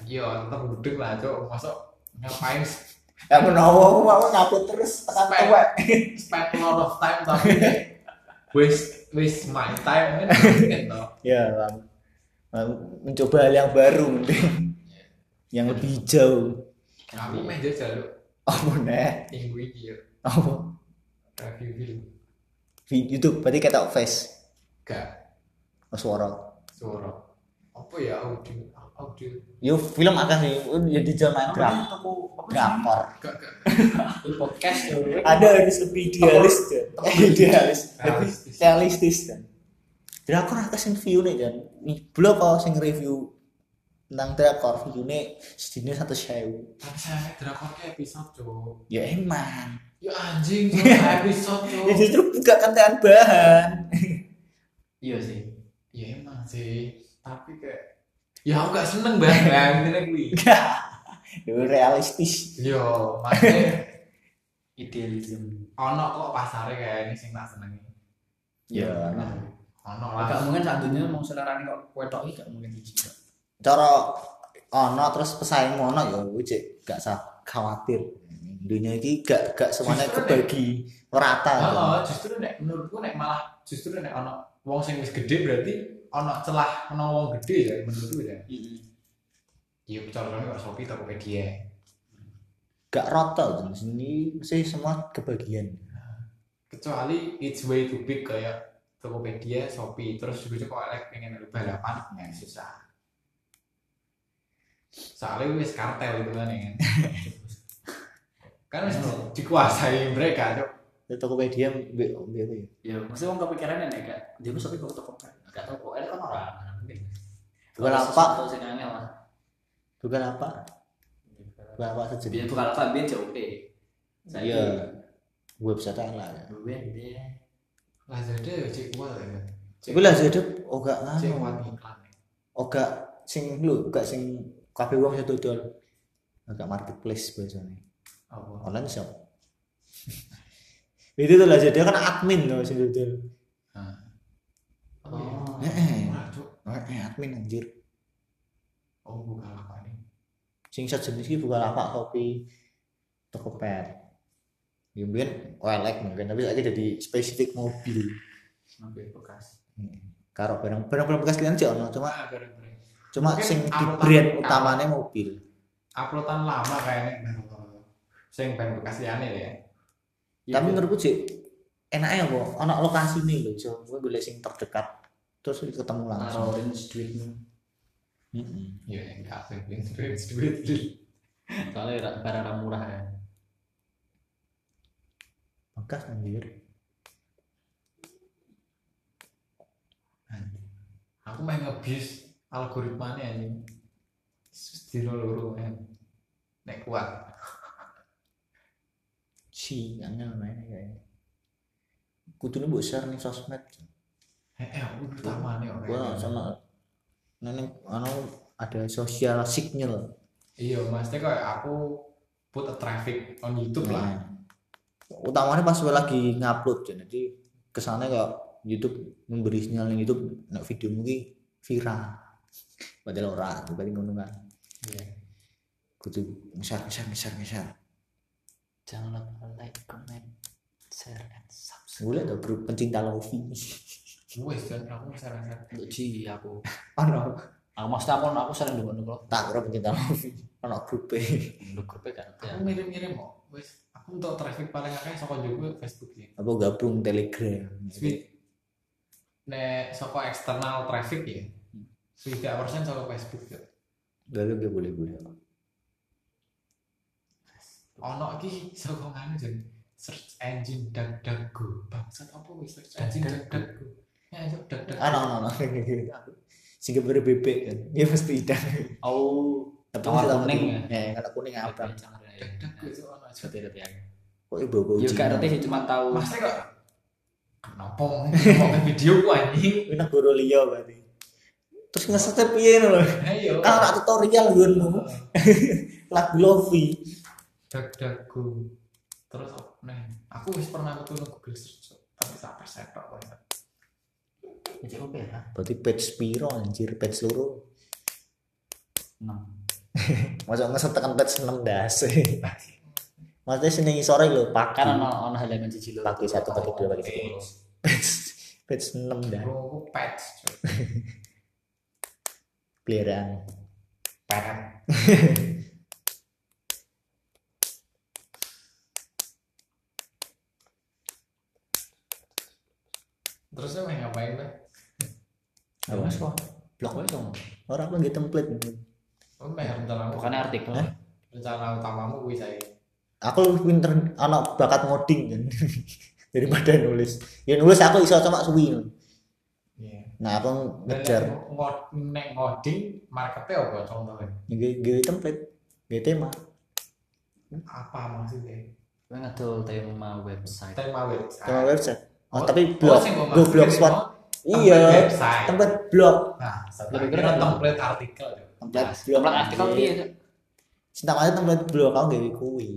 iya tetap gudeg lah cok masuk ngapain ya menawa mau ngaput terus tekan Spend. tua spend a lot of time tapi waste waste my time kan mungkin toh. Ya bang Bang, mencoba hal yang baru mending yang lebih hijau. Aku main lu apa nih minggu ini ya apa? Review film. Di YouTube berarti kita face? Gak. Oh, suara. Suara. Apa ya audio audio yo film akan sih. Ya di jalan drakor. drakor. Gak gak podcast ada harus lebih idealis kan idealis lebih Realistis. kan drakor akan sing view nih kan nih blog kalau sing review tentang drakor? View nih sedini satu sewu. Tapi saya drakornya episode cok ya emang ya anjing episode cok ya justru gak kentean bahan. Iya sih. Ya emang sih, tapi kayak ya aku gak seneng banget ya intinya gue. Yo realistis. Yo, maksudnya Idealism. ono kok pasarnya kayak ini sing tak senengi. Ya, nah. Ono Gak lah. mungkin saat dunia mau selerane kok wedok iki gak mungkin. Kak. Cara ono terus pesaing ono ya gue cek gak usah khawatir. Dunia ini gak gak semuanya kebagi rata. Oh, justru nek menurutku nek malah justru nek ono wong sing wis gede berarti ono celah ono wong gede ya menurutku ya. Iya, contohnya kok Shopee Tokopedia. Gak rata di sini sih semua kebagian. Kecuali it's way too big kayak Tokopedia, Shopee, terus juga kok elek pengen ada balapan ya susah. Soalnya wis kartel gitu kan ya kan. kan wis dikuasai mereka, Cok. Itu Tokopedia mbek mbek ya? Ya, mesti wong kepikiran nek gak dia mesti kok toko kan. Gak tau kok elek kan ora mana mungkin. Apa? Bukan apa saja. Biar bukan apa biar COP. Saya Iya. Website lah. ya. Biar dia Lazada ya cek kuat ya. Iku lah jadi oh gak cek kuat iklan. Oh gak sing lu gak sing kabeh wong sing dodol. Agak marketplace biasanya. Apa? Online shop. Itu tuh lah jadi kan admin tuh sing. Nah. Oh. Cok. Eh, admin anjir. Oh, bukan apa nih. Sing sejenis iki bukan apa Shopee Tokopedia. Ya mungkin OLX mungkin tapi lagi jadi spesifik mobil. Mobil bekas. Karo barang barang bekas lian sih ono cuma bareng-bareng. cuma Mungkin sing di brand utamanya mobil. Uploadan lama kayaknya sing band bekas liane ya. Tapi menurutku sih enaknya apa? Ono lokasi nih loh, so gue boleh sing terdekat terus ketemu langsung. Taruhin duitmu. Heeh. Iya, yang kafe, duit, duit, duit. Soalnya ra- barang murah ya. Bekas anjir. Aku main ngebis algoritmanya anjing. Sedino loro kan. Nek kuat. Si angel main kayaknya. Kudune mbok share ning sosmed. Eh, eh, aku utamanya orang. Gua sama neneng anu ada social signal. Iya, maksudnya kayak aku put a traffic on YouTube lah. Nah, utamanya pas gue lagi ngupload ya, jadi kesannya kok YouTube memberi sinyal yang YouTube nek video mungkin viral padahal ora berarti ngono kan Iya. kudu ngeser ngeser ngeser ngeser Jangan lupa like, comment, share, and subscribe. gue liat tuh grup pencinta Lofi Wes dan aku saran-saran. Untuk Ji aku. ono Aku maksudnya aku aku sering dulu dulu. tak kira pencinta Lofi ono grup Dulu grupnya kan. Aku ngirim-ngirim kok. Wes, aku untuk traffic paling akeh saka juga Facebook ya. apa gabung Telegram Sweet. Nek saka eksternal traffic ya. Swidak persen saka Facebook ya. lalu gue boleh boleh Ono iki saka nganu jen search engine DuckDuckGo. Bangsat apa wis search engine DuckDuckGo. Ya, itu ono sing gambar bebek kan. Ya pasti tidak. Oh, tapi Warna kuning ya? Kalau kuning apa? Itu ono. Seperti itu ya. kok ibu bau Ya gak ngerti sih cuma tahu. Maksudnya kok kenapa? Ngomongin video ku anjing? ini negara liya berarti. Terus ngesetep piye lho? Ayo. kan ada tutorial gunmu lagu Lofi. DuckDuckGo. Terus apa nih? Aku wis pernah aku tuh Google search tapi sampai saya tok apa ya? berarti page piro anjir page loro 6. masa ngeset tekan page 6 dase maksudnya sini sore lho Kan pakai ono ono halaman siji lho. pakai satu pakai dua pakai tiga Page. page page 6 dah patch. coy. peliharaan Parah. Terus main ngapain tuh? Apa Mas kok. blog Wes dong. orang lagi template Oh, Bukannya artikel. Hah? rencana utamamu kuwi saya. aku lebih pinter anak bakat ngoding kan daripada nulis ya nulis aku iso cuma suwi Iya. nah aku ngejar nek ngo- nek ngoding marketnya apa contohnya? gaya template tema Apa maksudnya? Ngedol tema website. Tema website. tema website Oh, tapi Oh, blog, sing mbok Iya, template website. tempat blog. Nah, Lebih kira kan template artikel. Template Nah, blog. template artikel piye Cuk? Cinta mati template blog kau gawe kuwi.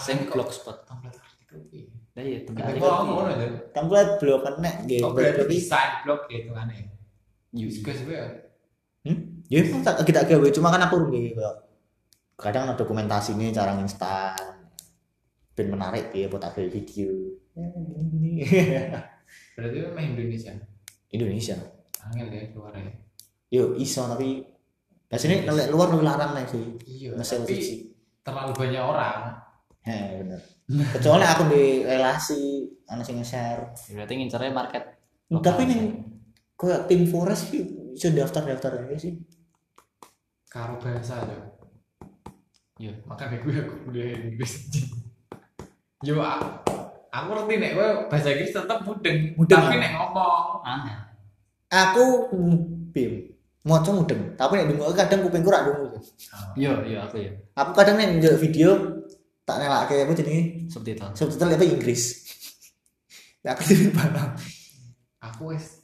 Sing blogspot template artikel piye? lah iya template kok piye? ngono ya. Template blog kan nek nggih blog berarti iki. desain blog gitu kan ya. Iya, Juga sebenarnya. Hmm? Ya emang tak kita gawe cuma kan aku kayak kadang ada dokumentasi ini cara instan. Ben menarik ya buat aku video. Ya. Berarti memang Indonesia. Indonesia. Angel ya keluar ya. Yo iso tapi biasanya nelek luar lebih larang nih sih. Iya, Ngesel tapi terlalu banyak orang. Heh, bener. Kecuali aku di relasi ana sing nge-share. berarti ngincernya market Tapi nih kayak tim Forest sih iso daftar-daftar aja sih. Karo bahasa aja. Iya. Makanya gue aku kuliah Inggris. Yo, aku ngerti nek gue bahasa Inggris tetap mudeng, Mudeng, tapi ah. nek ngomong aneh Aku bim. Moco mudeng, tapi nek dungu kadang kupingku rak dungu. iya iya aku ya Aku kadang nek ndelok video tak nelake apa jenenge subtitle subtitle apa Inggris. Ya aku jadi paham. aku wis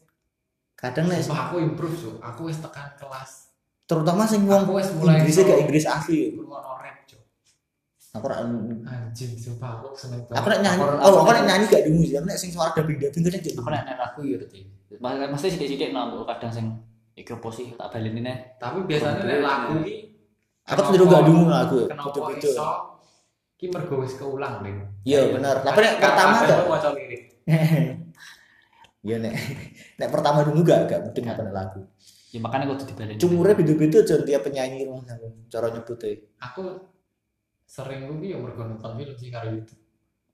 Kadang nek sumpah aku improve so. Aku wis tekan kelas. terutama sing wong Inggrisnya iso gak Inggris asli. Cuk. Aku rak Anjing, sumpah aku seneng aku nek nyanyi, Aku- oh aku nek- nyanyi gak dungu sih. Aku nek sing suara dubbing-dubbing kadang jadi. aku nek nek aku ya berarti mesti sidik-sidik nang kadang sing iki opo sih tak baleni nih Tapi biasanya nek lagu iki Aku cenderung gak dungu lagu. Kenapa Betul-betul. iso? Ki mergo wis keulang, Lin. Iya bener. Tapi nek pertama gak maca lirik. Iya nek nek pertama dulu gak gak mudeng apa nek lagu. ya makanya aku tuh dibaleni Cumurnya beda-beda jon tiap penyanyi rumah cara nyebutnya. Aku sering gue ya mergo nonton film sih karo YouTube.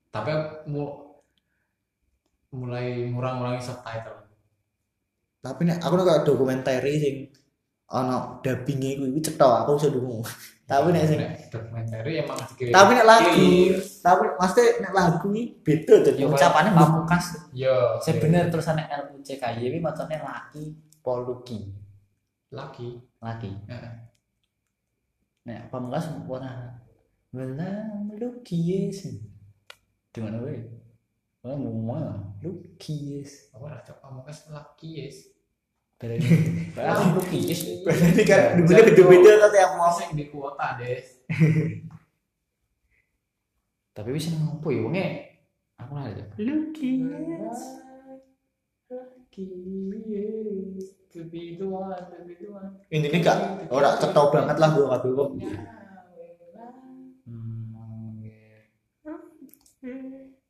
Tapi aku mu- mulai ngurang-ngurangi subtitle. Tapi nek aku nek dokumenter sing ana dubbingnya kuwi cetok aku iso dungu. Tapi nek sing dokumenter emang tapi nek lagu Clear. tapi mesti nek lagu iki beda tuh ya ucapannya ucapannya pamungkas Yo, saya bener tulisannya L U C K Y ini macamnya laki poluki lagi. laki Heeh. Nek pamungkas warna Welang lukis. Di mana we? Oh, mau lukis. Apa ora cok pamungkas laki yes. Dari ah lukis. berarti kan dulunya beda-beda kan yang mau Sing di kuota, Des. Tapi wis nang opo ya wonge? Aku lah aja. lukis Kebiduan, kebiduan. ini nih gak ora cetok banget lah gua kabeh kok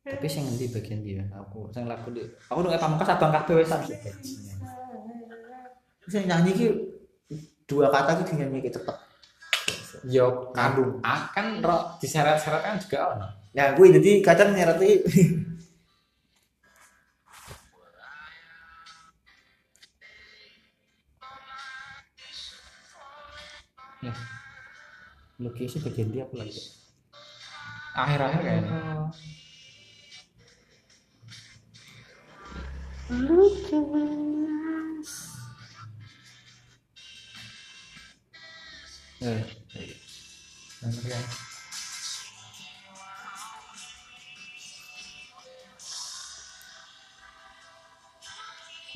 Tapi sing ngendi bagian dia? Aku sing lagu di. Aku nek pamungkas abang kabeh wis sampe sing nyanyi ki dua kata ki dinyanyi ki cepet Yo, kandung. Ah, kan ro diseret-seret kan juga ono. ya gue jadi kadang nyereti Lukis bagian dia aku lagi. Akhir-akhir kayaknya. Eh, Bener kan?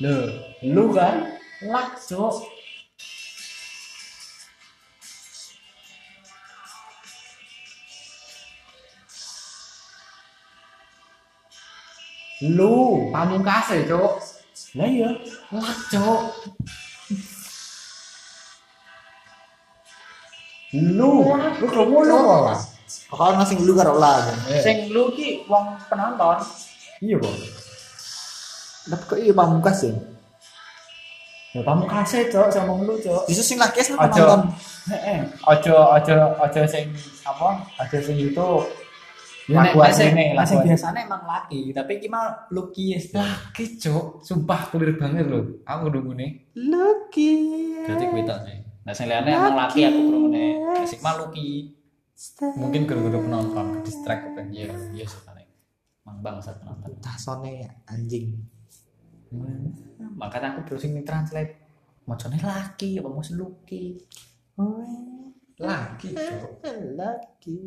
Loh, lu kan? Cuk. Lu, Pamungkas ya, Cok. lah iya. Lak, Cok. Lu, lu krungu lu ora? kalau ngasih lu karo lah Sing lu ki wong penonton. Iya, Bang. tapi kok iya pamungkas ya Ya pamungkas e, Cuk, sama lu, Cuk. justru sing laki sama Ojo. nonton Heeh. Ojo, ojo, ojo sing apa? Ojo sing YouTube. Ya nek Lakuan ini, biasane emang laki, tapi iki mah lukis. Laki, Cok. Sumpah clear banget loh. Aku nunggu nih. lukis Berarti kuwi tok sih. Nah sing liyane emang laki aku krungune. Nek sing mah luki. Mungkin gara-gara penonton ke distract apa Iya, iya sih paling. Mang bangsat penonton. tasone anjing Makanya aku browsing ning translate. Macane laki apa mau luki? lagi lagi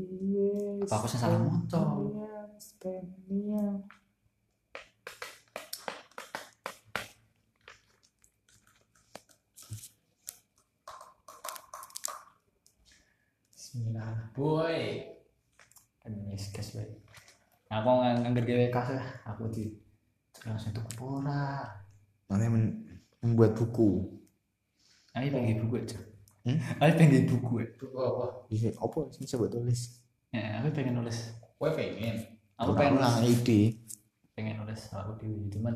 aku yang salah motor? Bismillah boy. Anis gas boy. Aku nganggur gawe kafe ah. aku di langsung tuh pura mana membuat buku? Ayo bagi buku aja. Hmm? Ayo pengen buku ya. Buku apa? Bisa apa sih coba tulis? Ya, aku pengen nulis. Gue pengen. Aku Aku pengen nulis. ide. Pengen nulis aku di cuman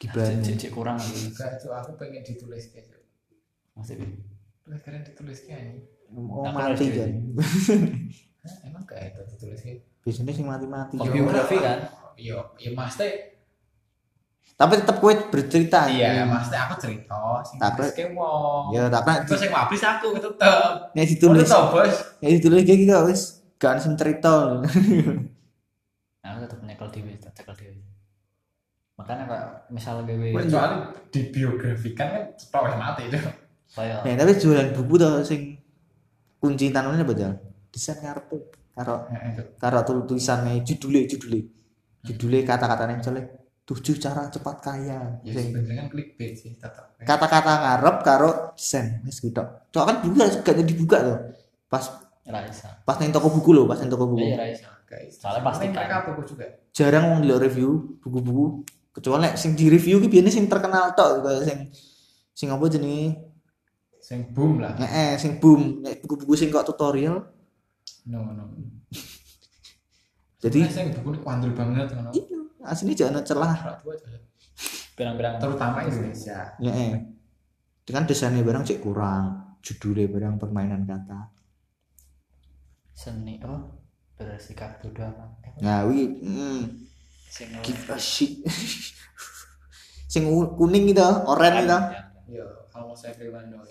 Gibran. cek kurang lagi. Enggak, Cuk, aku pengen ditulis kayak Cuk. Maksudnya. Tulis kalian ditulis kayak Oh Aku mati nulis kan. Emang gak itu ditulis kayak Biasanya sih mati-mati. Oh, biografi kan? Iya, iya mas teh. Tapi tetap kue bercerita. Iya, mas teh aku cerita. Sing Tak, kayak wong. Ya tapi Terus yang mabris aku tetep. nek ditulis, Tulis tau bos. nek ditulis kayak gitu wis gak sing cerita. Aku tetap nyekel dewi, tetap nyekel dewi. Makanya pak, misal gawe Kecuali dibiografikan kan cetok wis mati itu. saya Nek tapi jualan buku tuh sing kunci tanamnya apa ya? Desain kartu. Karo karo tul- tulisannya judulnya judulnya judulnya kata-katanya misalnya tujuh cara cepat kaya Ya sebenarnya kan clickbait sih tetep. kata-kata ngarep karo desain wis gitu cok kan buka gak jadi dibuka tuh pas Raisa. pas neng toko buku loh pas neng toko buku Iya Raisa. Guys, Soalnya pasti kan. mereka buku juga. jarang wong ndelok review buku-buku kecuali nek sing di review ki biasanya sing terkenal tok kayak sing sing apa jenenge Sing boom lah. eh sing boom nek buku-buku sing kok tutorial No, no. jadi Nah, sing buku ini kuandul banget ngono. Iya aslinya jangan celah. Pirang-pirang Terutama Indonesia. ya eh dengan desainnya barang cek kurang judulnya barang permainan kata seni oh bersikap bodoh amat. nah wi mm, Sing give a shit sing kuning gitu oranye gitu Yo, kalau saya Firman Doi.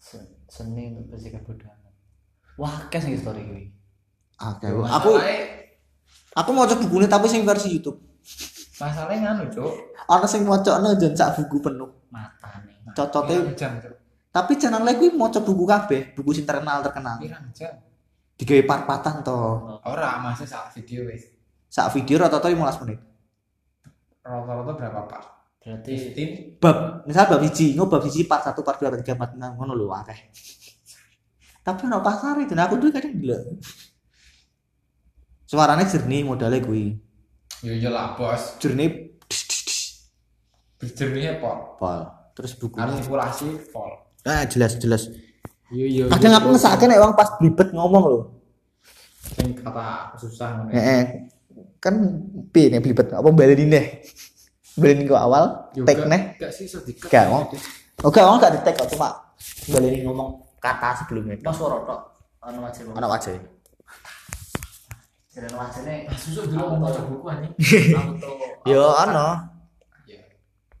Sen- seni untuk bersikap bodoh amat. Wah, kes nih story gue. Oke, aku aku mau coba bukunya tapi sing versi YouTube masalahnya nganu, Cuk. ana sing mocokno jan sak buku penuh Mata nih. cocote jam, Cuk. tapi channel kuwi maca buku kabeh buku sing terkenal terkenal Pirang jam. digawe part-partan to Ora, masih saat video wis. sak video rata-rata 15 menit Rata-rata berapa, Pak? Berarti 15. bab misal bab siji ngo bab siji part 1 part 2 part 3 part 6 ngono lho akeh tapi ono pasar itu nah aku dulu kadang gila suaranya jernih modalnya kuwi Yo yo lah, Bos. jernih Berjernihnya pol. pol terus bukunya Artikulasi pol. ah jelas jelas Yo yo. kadang aku ngesake nek wong pas blibet ngomong lho Sing kata susah ngono. Heeh. Kan piye nek blibet apa baleni neh. Baleni kok awal, tek neh. Gak sih iso diket. Gak, oh. Oke, awal gak di-tag kok cuma baleni ngomong kata sebelumnya. Mas suara tok anu aja. Bang. Ana wae. Jadi aja nih. Susuk dulu mau baca buku anjing. Yo.